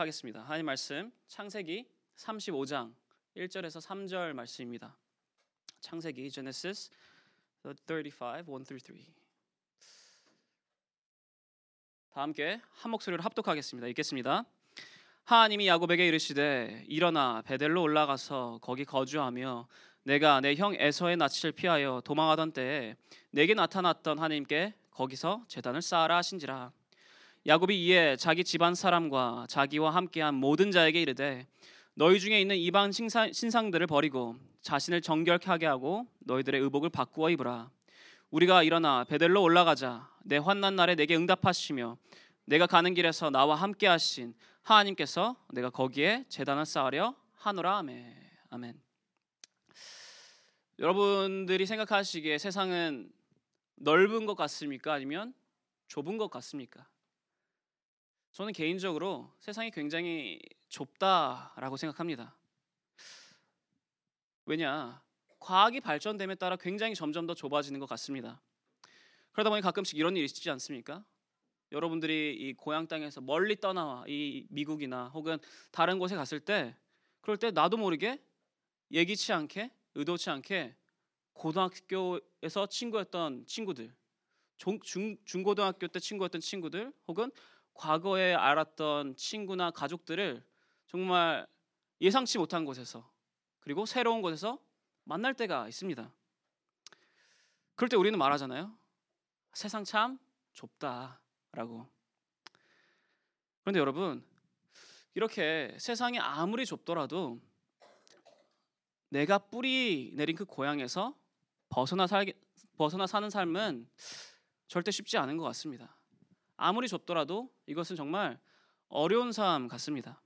하겠습니다. 하나님 말씀 창세기 35장 1절에서 3절 말씀입니다. 창세기 Genesis 35 1 through 3. 다 함께 한 목소리로 합독하겠습니다. 읽겠습니다. 하나님이 야곱에게 이르시되 일어나 베델로 올라가서 거기 거주하며 내가 내 형 에서의 낯을 피하여 도망하던 때에 내게 나타났던 하나님께 거기서 제단을 쌓아라 하신지라 야곱이 이에 자기 집안 사람과 자기와 함께한 모든 자에게 이르되 너희 중에 있는 이방 신상 들을 버리고 자신을 정결하게 하고 너희들의 의복을 바꾸어 입으라 우리가 일어나 베델로 올라가자 내 환난 날에 내게 응답하시며 내가 가는 길에서 나와 함께 하신 하나님께서 내가 거기에 제단을 쌓으려 하노라 아멘. 아멘. 여러분들이 생각하시기에 세상은 넓은 것 같습니까? 아니면 좁은 것 같습니까? 저는 개인적으로 세상이 굉장히 좁다라고 생각합니다. 왜냐? 과학이 발전됨에 따라 굉장히 점점 더 좁아지는 것 같습니다. 그러다 보니 가끔씩 이런 일이 있지 않습니까? 여러분들이 이 고향 땅에서 멀리 떠나와 이 미국이나 혹은 다른 곳에 갔을 때 그럴 때 나도 모르게 예기치 않게 의도치 않게 고등학교에서 친구였던 친구들 중, 중, 중고등학교 때 친구였던 친구들 혹은 과거에 알았던 친구나 가족들을 정말 예상치 못한 곳에서 그리고 새로운 곳에서 만날 때가 있습니다. 그럴 때 우리는 말하잖아요. 세상 참 좁다라고. 그런데 여러분, 이렇게 세상이 아무리 좁더라도 내가 뿌리 내린 그 고향에서 벗어나 살 벗어나 사는 삶은 절대 쉽지 않은 것 같습니다. 아무리 좁더라도 이것은 정말 어려운 삶 같습니다.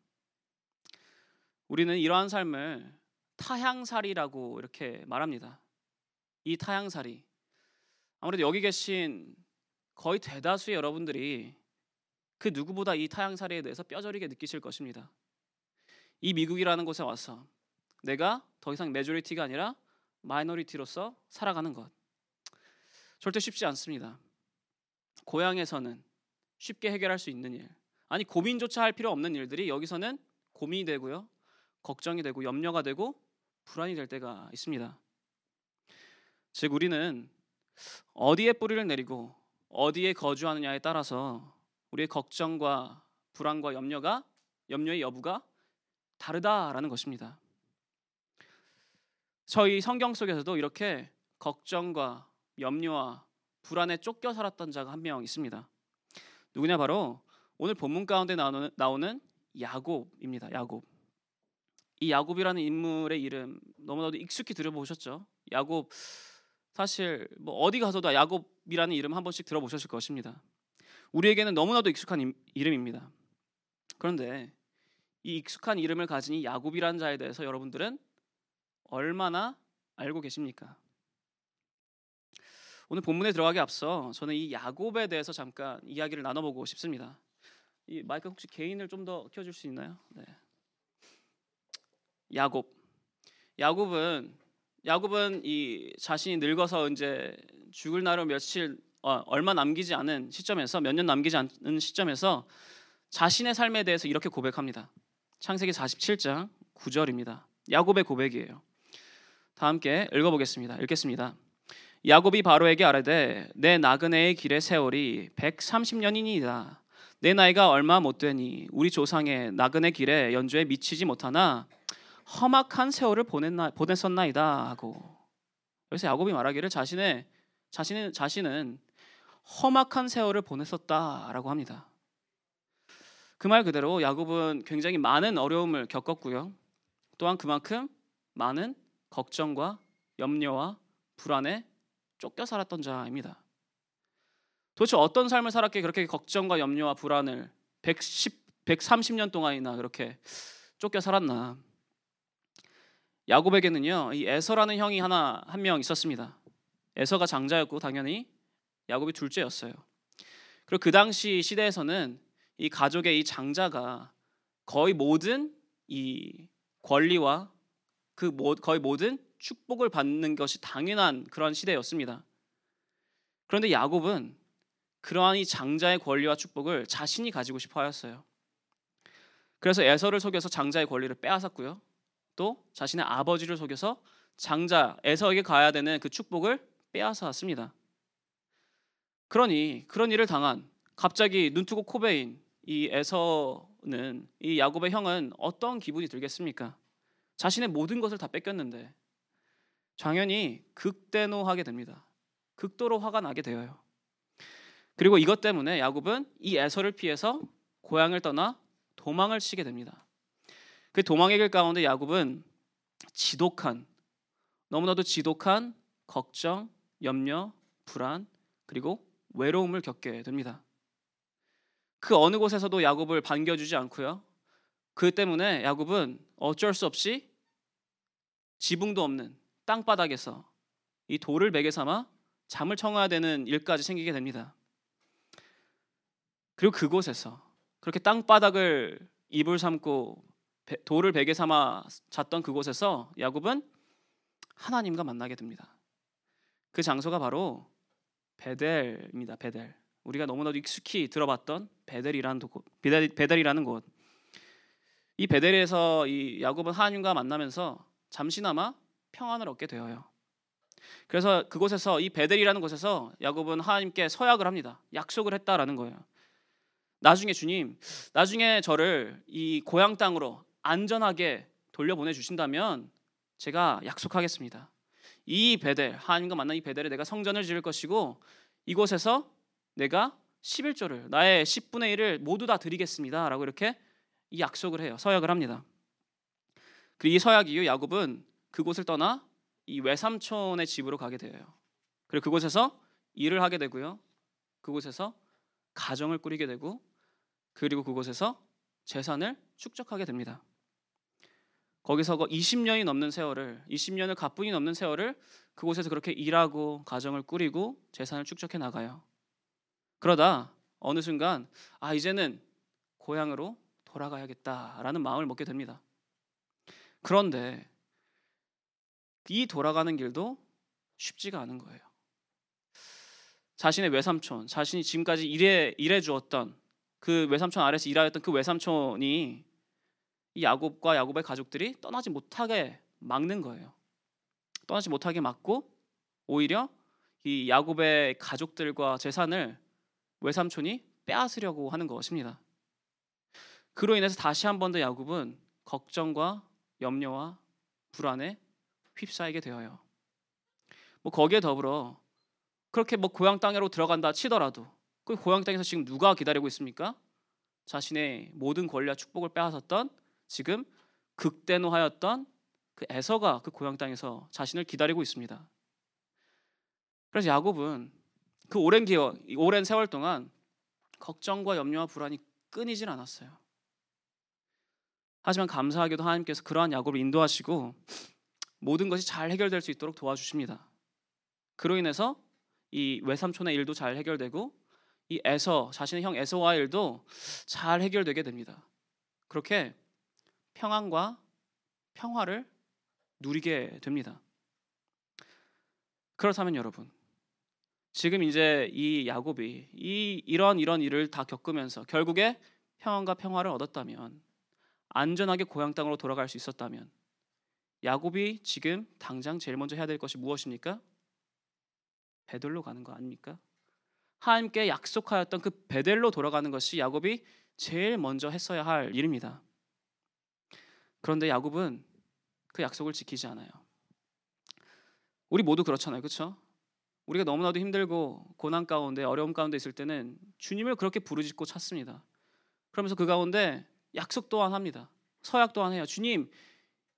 우리는 이러한 삶을 타향살이라고 이렇게 말합니다. 이 타향살이 아무래도 여기 계신 거의 대다수의 여러분들이 그 누구보다 이 타향살이에 대해서 뼈저리게 느끼실 것입니다. 이 미국이라는 곳에 와서 내가 더 이상 majority가 아니라 minority로서 살아가는 것 절대 쉽지 않습니다. 고향에서는 쉽게 해결할 수 있는 일, 아니 고민조차 할 필요 없는 일들이 여기서는 고민이 되고요, 걱정이 되고 염려가 되고 불안이 될 때가 있습니다. 즉 우리는 어디에 뿌리를 내리고 어디에 거주하느냐에 따라서 우리의 걱정과 불안과 염려가 염려의 여부가 다르다라는 것입니다. 저희 성경 속에서도 이렇게 걱정과 염려와 불안에 쫓겨 살았던 자가 한 명 있습니다. 누구냐 바로 오늘 본문 가운데 나오는, 나오는 야곱입니다. 야곱. 이 야곱이라는 인물의 이름 너무나도 익숙히 들어보셨죠? 야곱 사실 뭐 어디 가서도 야곱이라는 이름 한 번씩 들어보셨을 것입니다. 우리에게는 너무나도 익숙한 이름입니다. 그런데 이 익숙한 이름을 가진 이 야곱이라는 자에 대해서 여러분들은 얼마나 알고 계십니까? 오늘 본문에 들어가기 앞서 저는 이 야곱에 대해서 잠깐 이야기를 나눠보고 싶습니다. 이 마이크 혹시 개인을 좀더 켜줄 수 있나요? 네. 야곱. 야곱은 야곱은 이 자신이 늙어서 이제 죽을 날을 며칠 어, 얼마 남기지 않은 시점에서 몇 년 남기지 않은 시점에서 자신의 삶에 대해서 이렇게 고백합니다. 창세기 47장 9절입니다. 야곱의 고백이에요. 다 함께 읽어보겠습니다. 읽겠습니다. 야곱이 바로에게 아뢰되 내 나그네의 길의 세월이 130년이니이다. 내 나이가 얼마 못 되니 우리 조상의 나그네 길에 연주에 미치지 못하나 험악한 세월을 보냈나 보냈었나이다 하고 그래서 야곱이 말하기를 자신의 자신은 자신은 험악한 세월을 보냈었다라고 합니다. 그 말 그대로 야곱은 굉장히 많은 어려움을 겪었고요. 또한 그만큼 많은 걱정과 염려와 불안에 쫓겨 살았던 자입니다. 도대체 어떤 삶을 살았기에 그렇게 걱정과 염려와 불안을 110, 130년 동안이나 그렇게 쫓겨 살았나? 야곱에게는요, 이 에서라는 형이 하나 한 명 있었습니다. 에서가 장자였고 당연히 야곱이 둘째였어요. 그리고 그 당시 시대에서는 이 가족의 이 장자가 거의 모든 이 권리와 그 거의 모든 축복을 받는 것이 당연한 그런 시대였습니다. 그런데 야곱은 그러한 이 장자의 권리와 축복을 자신이 가지고 싶어 하였어요. 그래서 에서를 속여서 장자의 권리를 빼앗았고요. 또 자신의 아버지를 속여서 장자 에서에게 가야 되는 그 축복을 빼앗아 왔습니다. 그러니 그런 일을 당한 갑자기 눈뜨고 코베인 이 에서는 이 야곱의 형은 어떤 기분이 들겠습니까? 자신의 모든 것을 다 뺏겼는데 당연히 극대노하게 됩니다. 극도로 화가 나게 되어요. 그리고 이것 때문에 야곱은 이 에서를 피해서 고향을 떠나 도망을 치게 됩니다. 그 도망의 길 가운데 야곱은 지독한 너무나도 지독한 걱정, 염려, 불안 그리고 외로움을 겪게 됩니다. 그 어느 곳에서도 야곱을 반겨주지 않고요. 그 때문에 야곱은 어쩔 수 없이 지붕도 없는 땅바닥에서 이 돌을 베개 삼아 잠을 청해야 되는 일까지 생기게 됩니다. 그리고 그곳에서 그렇게 땅바닥을 이불 삼고 돌을 베개 삼아 잤던 그곳에서 야곱은 하나님과 만나게 됩니다. 그 장소가 바로 베델입니다. 베델. 우리가 너무나도 익숙히 들어봤던 베델이라는 곳. 베델이라는 곳. 이 베델에서 이 야곱은 하나님과 만나면서 잠시나마 평안을 얻게 되어요. 그래서 그곳에서 이 베델이라는 곳에서 야곱은 하나님께 서약을 합니다. 약속을 했다라는 거예요. 나중에 주님, 나중에 저를 이 고향 땅으로 안전하게 돌려보내 주신다면 제가 약속하겠습니다. 이 베델, 하나님과 만난 이 베델에 내가 성전을 지을 것이고 이곳에서 내가 11조를 나의 10분의 1을 모두 다 드리겠습니다라고 이렇게 이 약속을 해요. 서약을 합니다. 그리고 이 서약 이후 야곱은 그곳을 떠나 이 외삼촌의 집으로 가게 돼요. 그리고 그곳에서 일을 하게 되고요. 그곳에서 가정을 꾸리게 되고 그리고 그곳에서 재산을 축적하게 됩니다. 거기서 20년이 그 넘는 세월을 20년을 가뿐히 넘는 세월을 그곳에서 그렇게 일하고 가정을 꾸리고 재산을 축적해 나가요. 그러다 어느 순간 아 이제는 고향으로 돌아가야겠다라는 마음을 먹게 됩니다. 그런데 이 돌아가는 길도 쉽지가 않은 거예요. 자신의 외삼촌, 자신이 지금까지 일해 일해 주었던 그 외삼촌 아래서 일하였던 그 외삼촌이 이 야곱과 야곱의 가족들이 떠나지 못하게 막는 거예요. 떠나지 못하게 막고 오히려 이 야곱의 가족들과 재산을 외삼촌이 빼앗으려고 하는 것입니다. 그로 인해서 다시 한 번 더 야곱은 걱정과 염려와 불안에 휩싸이게 되어요. 뭐 거기에 더불어 그렇게 뭐 고향 땅으로 들어간다 치더라도 그 고향 땅에서 지금 누가 기다리고 있습니까? 자신의 모든 권리와 축복을 빼앗았던 지금 극대노하였던 그 에서가 그 고향 땅에서 자신을 기다리고 있습니다. 그래서 야곱은 그 오랜 기간, 오랜 세월 동안 걱정과 염려와 불안이 끊이질 않았어요. 하지만 감사하게도 하나님께서 그러한 야곱을 인도하시고 모든 것이 잘 해결될 수 있도록 도와주십니다. 그로 인해서 이 외삼촌의 일도 잘 해결되고 이 에서 자신의 형 에서와의 일도 잘 해결되게 됩니다. 그렇게 평안과 평화를 누리게 됩니다. 그렇다면 여러분, 지금 이제 이 야곱이 이 이런 이런 일을 다 겪으면서 결국에 평안과 평화를 얻었다면 안전하게 고향 땅으로 돌아갈 수 있었다면 야곱이 지금 당장 제일 먼저 해야 될 것이 무엇입니까? 베델로 가는 거 아닙니까? 하나님께 약속하였던 그 베델로 돌아가는 것이 야곱이 제일 먼저 했어야 할 일입니다. 그런데 야곱은 그 약속을 지키지 않아요. 우리 모두 그렇잖아요. 그렇죠? 우리가 너무나도 힘들고 고난 가운데 어려움 가운데 있을 때는 주님을 그렇게 부르짖고 찾습니다. 그러면서 그 가운데 약속 또한 합니다. 서약 또한 해요. 주님,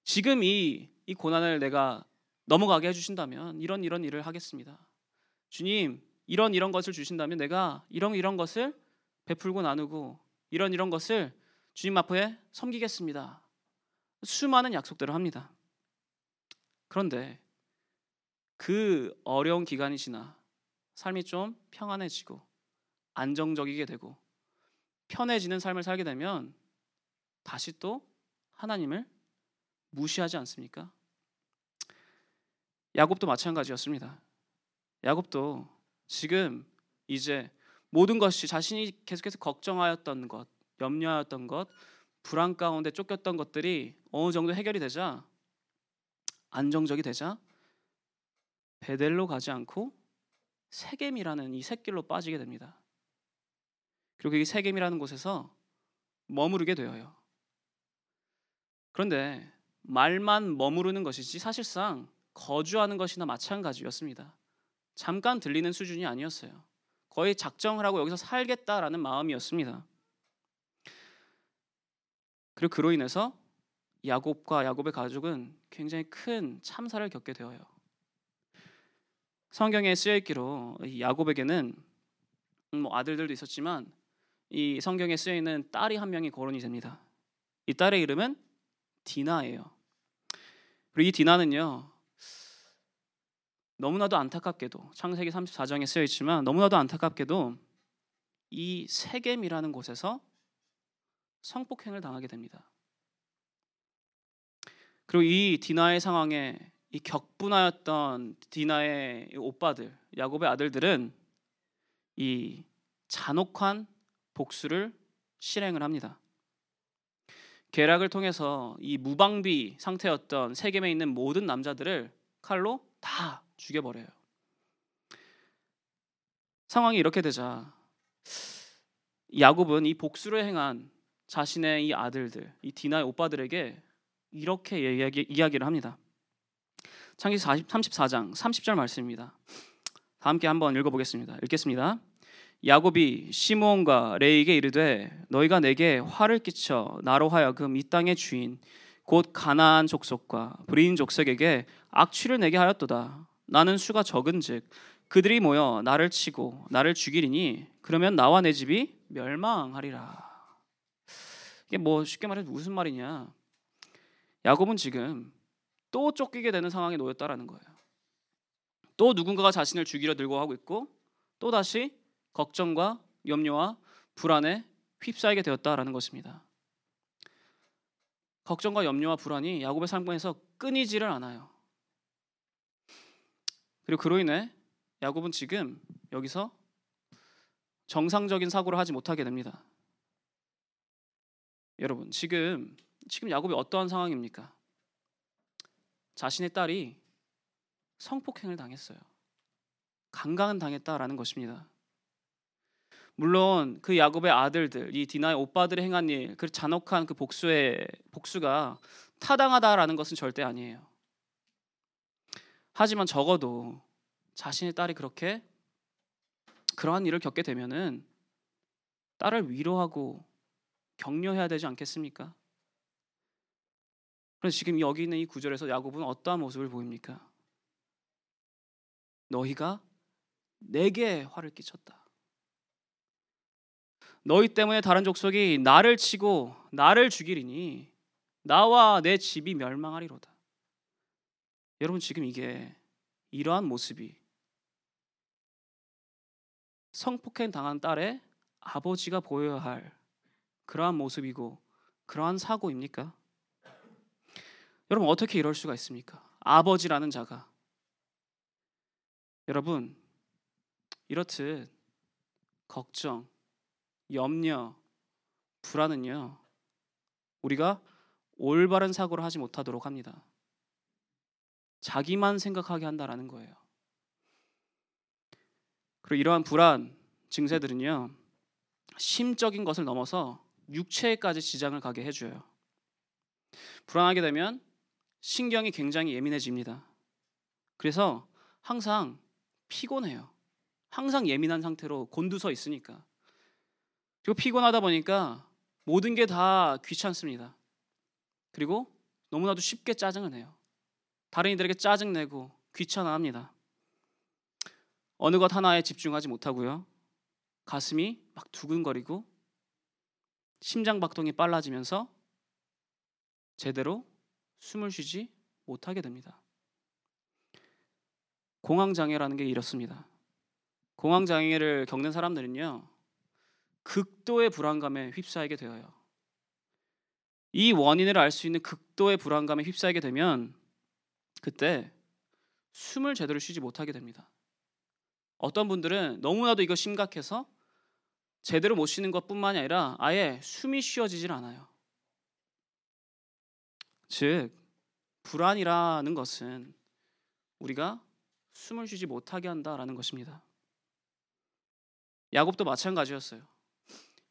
지금 이, 이 고난을 내가 넘어가게 해주신다면 이런 이런 일을 하겠습니다. 주님, 이런 이런 것을 주신다면 내가 이런 이런 것을 베풀고 나누고 이런 이런 것을 주님 앞에 섬기겠습니다. 수많은 약속들을 합니다. 그런데 그 어려운 기간이 지나 삶이 좀 평안해지고 안정적이게 되고 편해지는 삶을 살게 되면 다시 또 하나님을 무시하지 않습니까? 야곱도 마찬가지였습니다. 야곱도 지금 이제 모든 것이 자신이 계속해서 걱정하였던 것, 염려하였던 것, 불안 가운데 쫓겼던 것들이 어느 정도 해결이 되자 안정적이 되자 베델로 가지 않고 세겜이라는 이 샛길로 빠지게 됩니다. 그리고 이 세겜이라는 곳에서 머무르게 되어요. 그런데 말만 머무르는 것이지 사실상 거주하는 것이나 마찬가지였습니다. 잠깐 들리는 수준이 아니었어요. 거의 작정을 하고 여기서 살겠다라는 마음이었습니다. 그리고 그로 인해서 야곱과 야곱의 가족은 굉장히 큰 참사를 겪게 되어요. 성경에 쓰여 있기로 야곱에게는 뭐 아들들도 있었지만 이 성경에 쓰여 있는 딸이 한 명이 거론이 됩니다. 이 딸의 이름은 디나예요. 그리고 이 디나는요. 너무나도 안타깝게도 창세기 34장에 쓰여 있지만 너무나도 안타깝게도 이 세겜이라는 곳에서 성폭행을 당하게 됩니다. 그리고 이 디나의 상황에 이 격분하였던 디나의 오빠들 야곱의 아들들은 이 잔혹한 복수를 실행을 합니다. 계략을 통해서 이 무방비 상태였던 세겜에 있는 모든 남자들을 칼로 다 죽여버려요. 상황이 이렇게 되자 야곱은 이 복수를 행한 자신의 이 아들들, 이 디나의 오빠들에게 이렇게 이야기, 이야기를 합니다. 창기 34장 30절 말씀입니다. 다 함께 한번 읽어보겠습니다. 읽겠습니다. 야곱이 시므온과 레이에게 이르되 너희가 내게 화를 끼쳐 나로 하여금 이 땅의 주인 곧 가나안 족속과 브리인 족속에게 악취를 내게 하였도다. 나는 수가 적은즉 그들이 모여 나를 치고 나를 죽이리니 그러면 나와 내 집이 멸망하리라. 이게 뭐 쉽게 말해서 무슨 말이냐? 야곱은 지금 또 쫓기게 되는 상황에 놓였다라는 거예요. 또 누군가가 자신을 죽이려 들고 하고 있고 또 다시 걱정과 염려와 불안에 휩싸이게 되었다라는 것입니다. 걱정과 염려와 불안이 야곱의 삶에서 끊이지를 않아요. 그리고 그로 인해 야곱은 지금 여기서 정상적인 사고를 하지 못하게 됩니다. 여러분, 지금 지금 야곱이 어떠한 상황입니까? 자신의 딸이 성폭행을 당했어요. 강간 당했다라는 것입니다. 물론 그 야곱의 아들들, 이 디나의 오빠들이 행한 일, 그 잔혹한 그 복수의 복수가 타당하다라는 것은 절대 아니에요. 하지만 적어도 자신의 딸이 그렇게 그러한 일을 겪게 되면은 딸을 위로하고 격려해야 되지 않겠습니까? 그래서 지금 여기 있는 이 구절에서 야곱은 어떠한 모습을 보입니까? 너희가 내게 화를 끼쳤다. 너희 때문에 다른 족속이 나를 치고 나를 죽이리니 나와 내 집이 멸망하리로다. 여러분 지금 이게 이러한 모습이 성폭행 당한 딸의 아버지가 보여야 할 그러한 모습이고 그러한 사고입니까? 여러분 어떻게 이럴 수가 있습니까? 아버지라는 자가 여러분 이렇듯 걱정, 염려, 불안은요. 우리가 올바른 사고를 하지 못하도록 합니다. 자기만 생각하게 한다라는 거예요. 그리고 이러한 불안 증세들은요. 심적인 것을 넘어서 육체에까지 지장을 가게 해 줘요. 불안하게 되면 신경이 굉장히 예민해집니다. 그래서 항상 피곤해요. 항상 예민한 상태로 곤두서 있으니까. 그리고 피곤하다 보니까 모든 게 다 귀찮습니다. 그리고 너무나도 쉽게 짜증을 내요. 다른 이들에게 짜증내고 귀찮아합니다. 어느 것 하나에 집중하지 못하고요. 가슴이 막 두근거리고 심장 박동이 빨라지면서 제대로 숨을 쉬지 못하게 됩니다. 공황 장애라는 게 이렇습니다. 공황 장애를 겪는 사람들은요. 극도의 불안감에 휩싸이게 되어요. 이 원인을 알 수 있는 극도의 불안감에 휩싸이게 되면 그때 숨을 제대로 쉬지 못하게 됩니다. 어떤 분들은 너무나도 이거 심각해서 제대로 못 쉬는 것뿐만이 아니라 아예 숨이 쉬어지질 않아요. 즉 불안이라는 것은 우리가 숨을 쉬지 못하게 한다라는 것입니다. 야곱도 마찬가지였어요.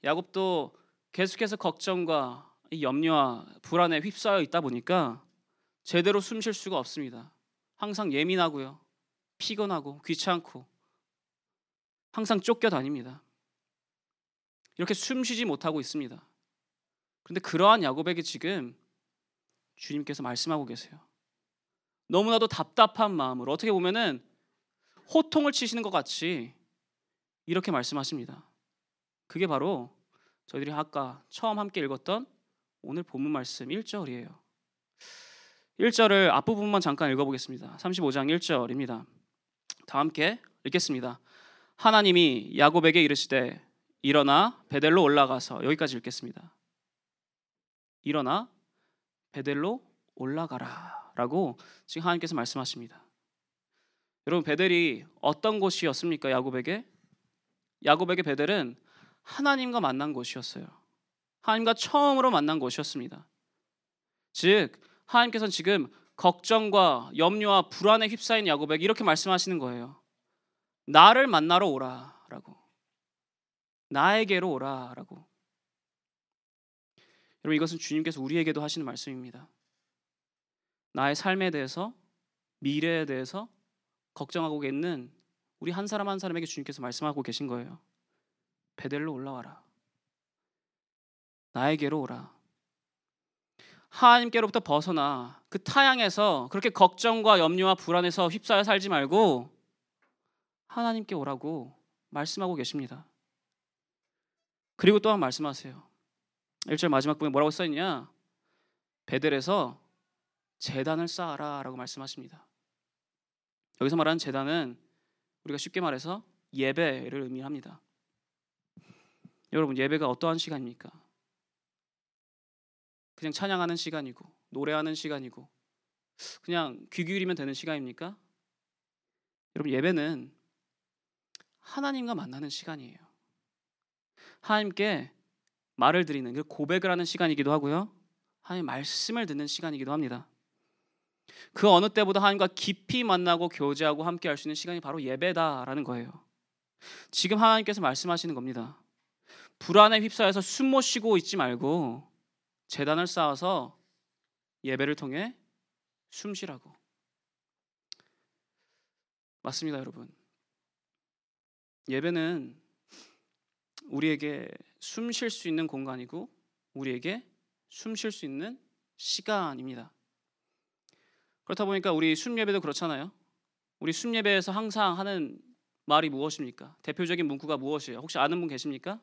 야곱도 계속해서 걱정과 염려와 불안에 휩싸여 있다 보니까 제대로 숨 쉴 수가 없습니다. 항상 예민하고요. 피곤하고 귀찮고 항상 쫓겨다닙니다. 이렇게 숨 쉬지 못하고 있습니다. 그런데 그러한 야곱에게 지금 주님께서 말씀하고 계세요. 너무나도 답답한 마음으로 어떻게 보면은 호통을 치시는 것 같이 이렇게 말씀하십니다. 그게 바로 저희들이 아까 처음 함께 읽었던 오늘 본문 말씀 1절이에요. 1절을 앞부분만 잠깐 읽어보겠습니다. 35장 1절입니다. 다 함께 읽겠습니다. 하나님이 야곱에게 이르시되 일어나 베델로 올라가서 여기까지 읽겠습니다. 일어나 베델로 올라가라라고 지금 하나님께서 말씀하십니다. 여러분 베델이 어떤 곳이었습니까? 야곱에게 야곱에게 베델은 하나님과 만난 곳이었어요. 하나님과 처음으로 만난 곳이었습니다. 즉 하나님께서는 지금 걱정과 염려와 불안에 휩싸인 야곱에게 이렇게 말씀하시는 거예요. 나를 만나러 오라라고. 나에게로 오라라고. 여러분 이것은 주님께서 우리에게도 하시는 말씀입니다. 나의 삶에 대해서 미래에 대해서 걱정하고 있는 우리 한 사람 한 사람에게 주님께서 말씀하고 계신 거예요. 베델로 올라와라. 나에게로 오라. 하나님께로부터 벗어나 그 타향에서 그렇게 걱정과 염려와 불안에서 휩싸여 살지 말고 하나님께 오라고 말씀하고 계십니다. 그리고 또한 말씀하세요. 1절 마지막 부분에 뭐라고 써 있냐? 베델에서 재단을 쌓아라 라고 말씀하십니다. 여기서 말하는 재단은 우리가 쉽게 말해서 예배를 의미합니다. 여러분 예배가 어떠한 시간입니까? 그냥 찬양하는 시간이고 노래하는 시간이고 그냥 귀 기울이면 되는 시간입니까? 여러분 예배는 하나님과 만나는 시간이에요. 하나님께 말을 드리는 그 고백을 하는 시간이기도 하고요. 하나님 말씀을 듣는 시간이기도 합니다. 그 어느 때보다 하나님과 깊이 만나고 교제하고 함께 할 수 있는 시간이 바로 예배다라는 거예요. 지금 하나님께서 말씀하시는 겁니다. 불안에 휩싸여서 숨 못 쉬고 있지 말고 재단을 쌓아서 예배를 통해 숨 쉬라고. 맞습니다, 여러분. 예배는 우리에게 숨 쉴 수 있는 공간이고 우리에게 숨 쉴 수 있는 시간입니다. 그렇다 보니까 우리 숨 예배도 그렇잖아요. 우리 숨 예배에서 항상 하는 말이 무엇입니까? 대표적인 문구가 무엇이에요? 혹시 아는 분 계십니까?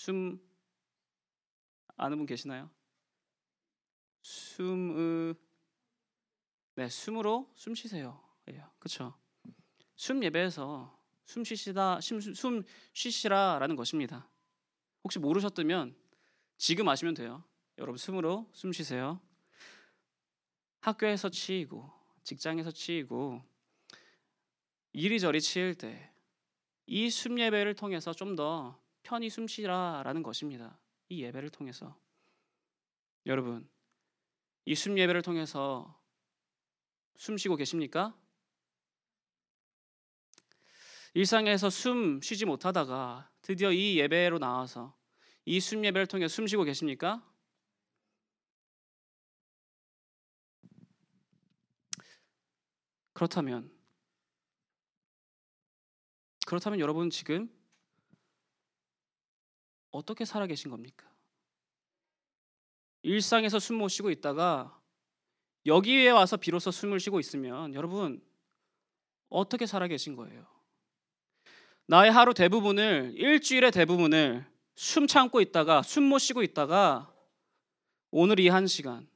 숨 아는 분 계시나요? 숨의 네 숨으로 숨 쉬세요. 그렇죠. 숨 예배에서 숨 쉬시다 숨, 숨 쉬시라라는 것입니다. 혹시 모르셨다면 지금 아시면 돼요. 여러분 숨으로 숨 쉬세요. 학교에서 치이고 직장에서 치이고 이리저리 치일 때 이 숨 예배를 통해서 좀더 편히 숨 쉬라라는 것입니다. 이 예배를 통해서 여러분 이 숨 예배를 통해서 숨 쉬고 계십니까? 일상에서 숨 쉬지 못하다가 드디어 이 예배로 나와서 이 숨 예배를 통해 숨 쉬고 계십니까? 그렇다면 그렇다면 여러분 지금 어떻게 살아 계신 겁니까? 일상에서 숨 못 쉬고 있다가 여기에 와서 비로소 숨을 쉬고 있으면 여러분 어떻게 살아 계신 거예요? 나의 하루 대부분을 일주일의 대부분을 숨 참고 있다가 숨 못 쉬고 있다가 오늘 이 한 시간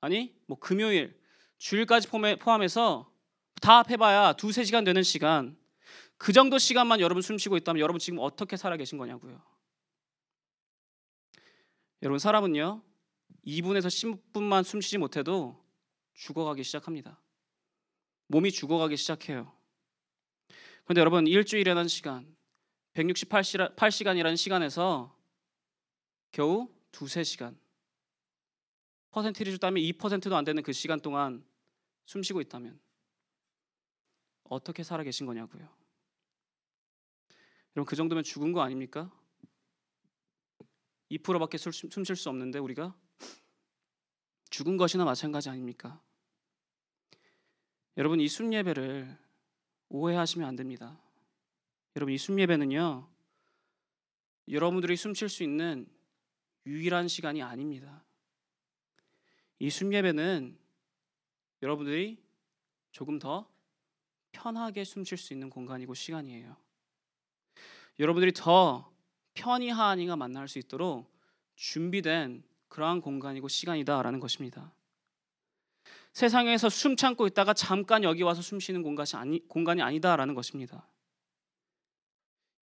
아니 뭐 금요일 주일까지 포함해서 다 합해봐야 두세 시간 되는 시간 그 정도 시간만 여러분 숨 쉬고 있다면 여러분 지금 어떻게 살아 계신 거냐고요. 여러분 사람은요 2분에서 10분만 숨 쉬지 못해도 죽어가기 시작합니다. 몸이 죽어가기 시작해요. 그런데 여러분 일주일이라는 시간 168시간이라는 시간에서 겨우 두세 시간 퍼센티를 줬다면 2%도 안 되는 그 시간 동안 숨 쉬고 있다면 어떻게 살아 계신 거냐고요. 여러분 그 정도면 죽은 거 아닙니까? 2%밖에 숨 쉴 수 없는데 우리가 죽은 것이나 마찬가지 아닙니까? 여러분 이 순예배를 오해하시면 안 됩니다. 여러분 이 순예배는요. 여러분들이 숨 쉴 수 있는 유일한 시간이 아닙니다. 이 순예배는 여러분들이 조금 더 편하게 숨 쉴 수 있는 공간이고 시간이에요. 여러분들이 더 편히 하나님과 만날 수 있도록 준비된 그러한 공간이고 시간이다라는 것입니다. 세상에서 숨 참고 있다가 잠깐 여기 와서 숨 쉬는 공간이, 아니, 공간이 아니다라는 것입니다.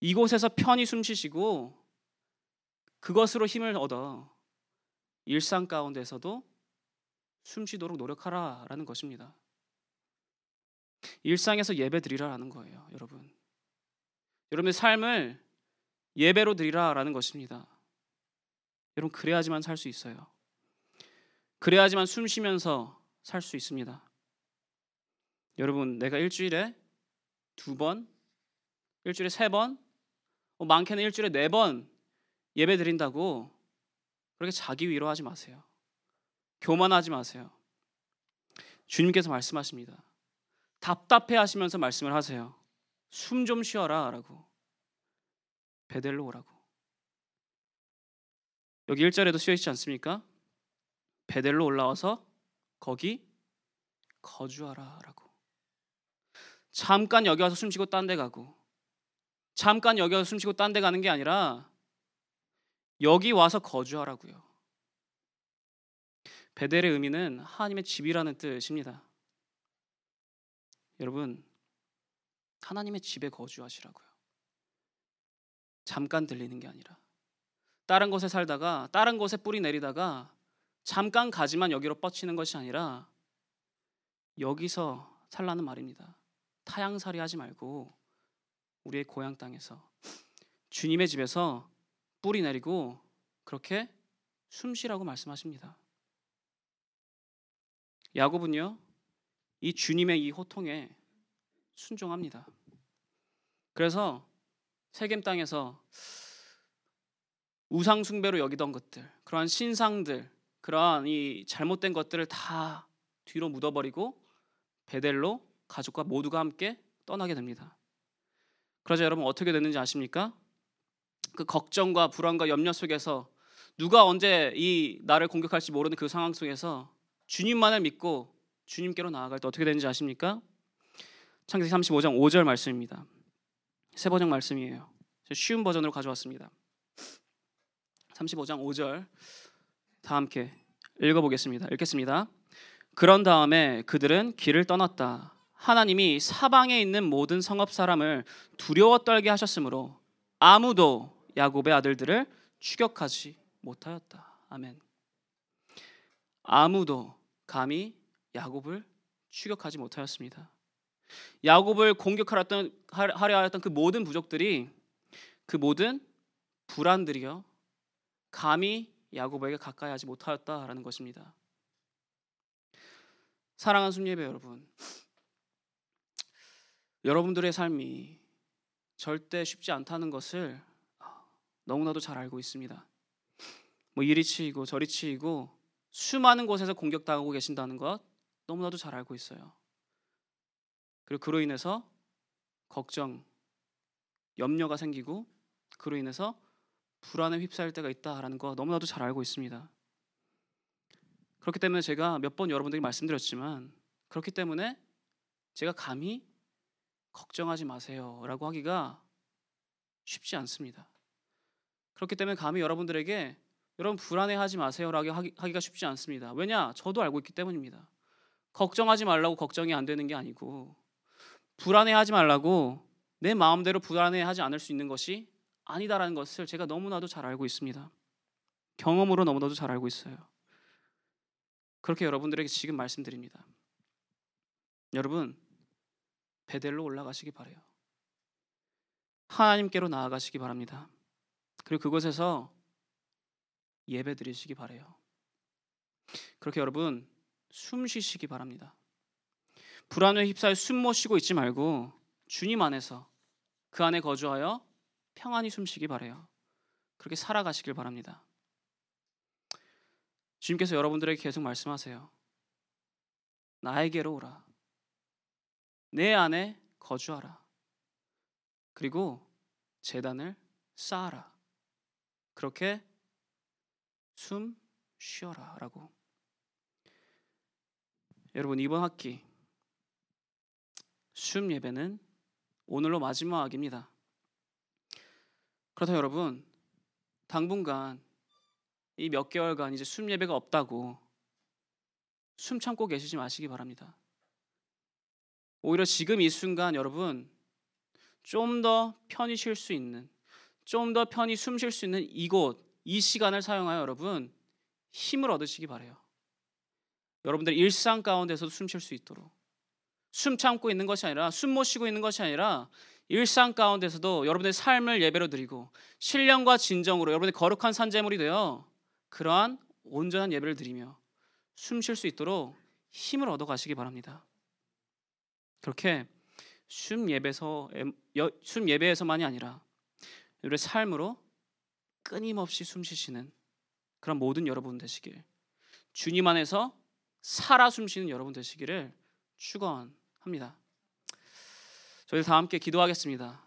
이곳에서 편히 숨 쉬시고 그것으로 힘을 얻어 일상 가운데서도 숨 쉬도록 노력하라라는 것입니다. 일상에서 예배 드리라라는 거예요, 여러분. 여러분의 삶을 예배로 드리라라는 것입니다. 여러분 그래야지만 살 수 있어요. 그래야지만 숨 쉬면서 살 수 있습니다. 여러분 내가 일주일에 두 번, 일주일에 세 번, 뭐 많게는 일주일에 네 번 예배 드린다고 그렇게 자기 위로하지 마세요. 교만하지 마세요. 주님께서 말씀하십니다. 답답해 하시면서 말씀을 하세요. 숨 좀 쉬어라 라고. 베델로 오라고. 여기 1절에도 쓰여 있지 않습니까? 베델로 올라와서 거기 거주하라라고. 잠깐 여기 와서 숨 쉬고 딴 데 가고 잠깐 여기 와서 숨 쉬고 딴 데 가는 게 아니라 여기 와서 거주하라고요. 베델의 의미는 하나님의 집이라는 뜻입니다. 여러분 하나님의 집에 거주하시라고요. 잠깐 들리는 게 아니라 다른 곳에 살다가 다른 곳에 뿌리 내리다가 잠깐 가지만 여기로 뻗치는 것이 아니라 여기서 살라는 말입니다. 타양살이 하지 말고 우리의 고향 땅에서 주님의 집에서 뿌리 내리고 그렇게 숨쉬라고 말씀하십니다. 야곱은요 이 주님의 이 호통에 순종합니다. 그래서 세겜 땅에서 우상 숭배로 여기던 것들, 그러한 신상들, 그러한 이 잘못된 것들을 다 뒤로 묻어버리고 베델로 가족과 모두가 함께 떠나게 됩니다. 그러자 여러분 어떻게 됐는지 아십니까? 그 걱정과 불안과 염려 속에서 누가 언제 이 나를 공격할지 모르는 그 상황 속에서 주님만을 믿고 주님께로 나아갈 때 어떻게 되는지 아십니까? 창세기 35장 5절 말씀입니다. 세 번역 말씀이에요. 쉬운 버전으로 가져왔습니다. 35장 5절 다 함께 읽어보겠습니다. 읽겠습니다. 그런 다음에 그들은 길을 떠났다. 하나님이 사방에 있는 모든 성읍 사람을 두려워 떨게 하셨으므로 아무도 야곱의 아들들을 추격하지 못하였다. 아멘. 아무도 감히 야곱을 추격하지 못하였습니다. 야곱을 공격하려 했던, 하려 했던 그 모든 부족들이 그 모든 불안들이요 감히 야곱에게 가까이 하지 못하였다라는 것입니다. 사랑하는 순예배 여러분, 여러분들의 삶이 절대 쉽지 않다는 것을 너무나도 잘 알고 있습니다. 뭐 이리 치이고 저리 치이고 수많은 곳에서 공격당하고 계신다는 것 너무나도 잘 알고 있어요. 그리고 그로 인해서 걱정, 염려가 생기고 그로 인해서 불안에 휩싸일 때가 있다라는 거 너무나도 잘 알고 있습니다. 그렇기 때문에 제가 몇 번 여러분들이 말씀드렸지만 그렇기 때문에 제가 감히 걱정하지 마세요라고 하기가 쉽지 않습니다. 그렇기 때문에 감히 여러분들에게 여러분 불안해하지 마세요라고 하기가 쉽지 않습니다. 왜냐? 저도 알고 있기 때문입니다. 걱정하지 말라고 걱정이 안 되는 게 아니고 불안해하지 말라고 내 마음대로 불안해하지 않을 수 있는 것이 아니다라는 것을 제가 너무나도 잘 알고 있습니다. 경험으로 너무나도 잘 알고 있어요. 그렇게 여러분들에게 지금 말씀드립니다. 여러분 베델로 올라가시기 바래요. 하나님께로 나아가시기 바랍니다. 그리고 그곳에서 예배 드리시기 바래요. 그렇게 여러분 숨 쉬시기 바랍니다. 불안에 휩싸여 숨못 쉬고 있지 말고 주님 안에서 그 안에 거주하여 평안히 숨쉬기 바래요. 그렇게 살아가시길 바랍니다. 주님께서 여러분들에게 계속 말씀하세요. 나에게로 오라. 내 안에 거주하라. 그리고 재단을 쌓아라. 그렇게 숨 쉬어라라고. 여러분 이번 학기 숨 예배는 오늘로 마지막입니다. 그렇다 여러분 당분간 이 몇 개월간 이제 숨 예배가 없다고 숨 참고 계시지 마시기 바랍니다. 오히려 지금 이 순간 여러분 좀 더 편히 쉴 수 있는 좀 더 편히 숨 쉴 수 있는 이곳 이 시간을 사용하여 여러분 힘을 얻으시기 바래요. 여러분들 일상 가운데서도 숨 쉴 수 있도록 숨 참고 있는 것이 아니라 숨 못 쉬고 있는 것이 아니라 일상 가운데서도 여러분의 삶을 예배로 드리고 신령과 진정으로 여러분의 거룩한 산재물이 되어 그러한 온전한 예배를 드리며 숨 쉴 수 있도록 힘을 얻어 가시기 바랍니다. 그렇게 숨 예배서 숨 예배에서만이 아니라 우리의 삶으로 끊임없이 숨 쉬시는 그런 모든 여러분 되시길 주님 안에서 살아 숨쉬는 여러분 되시기를 축원 합니다. 저희 다 함께 기도하겠습니다.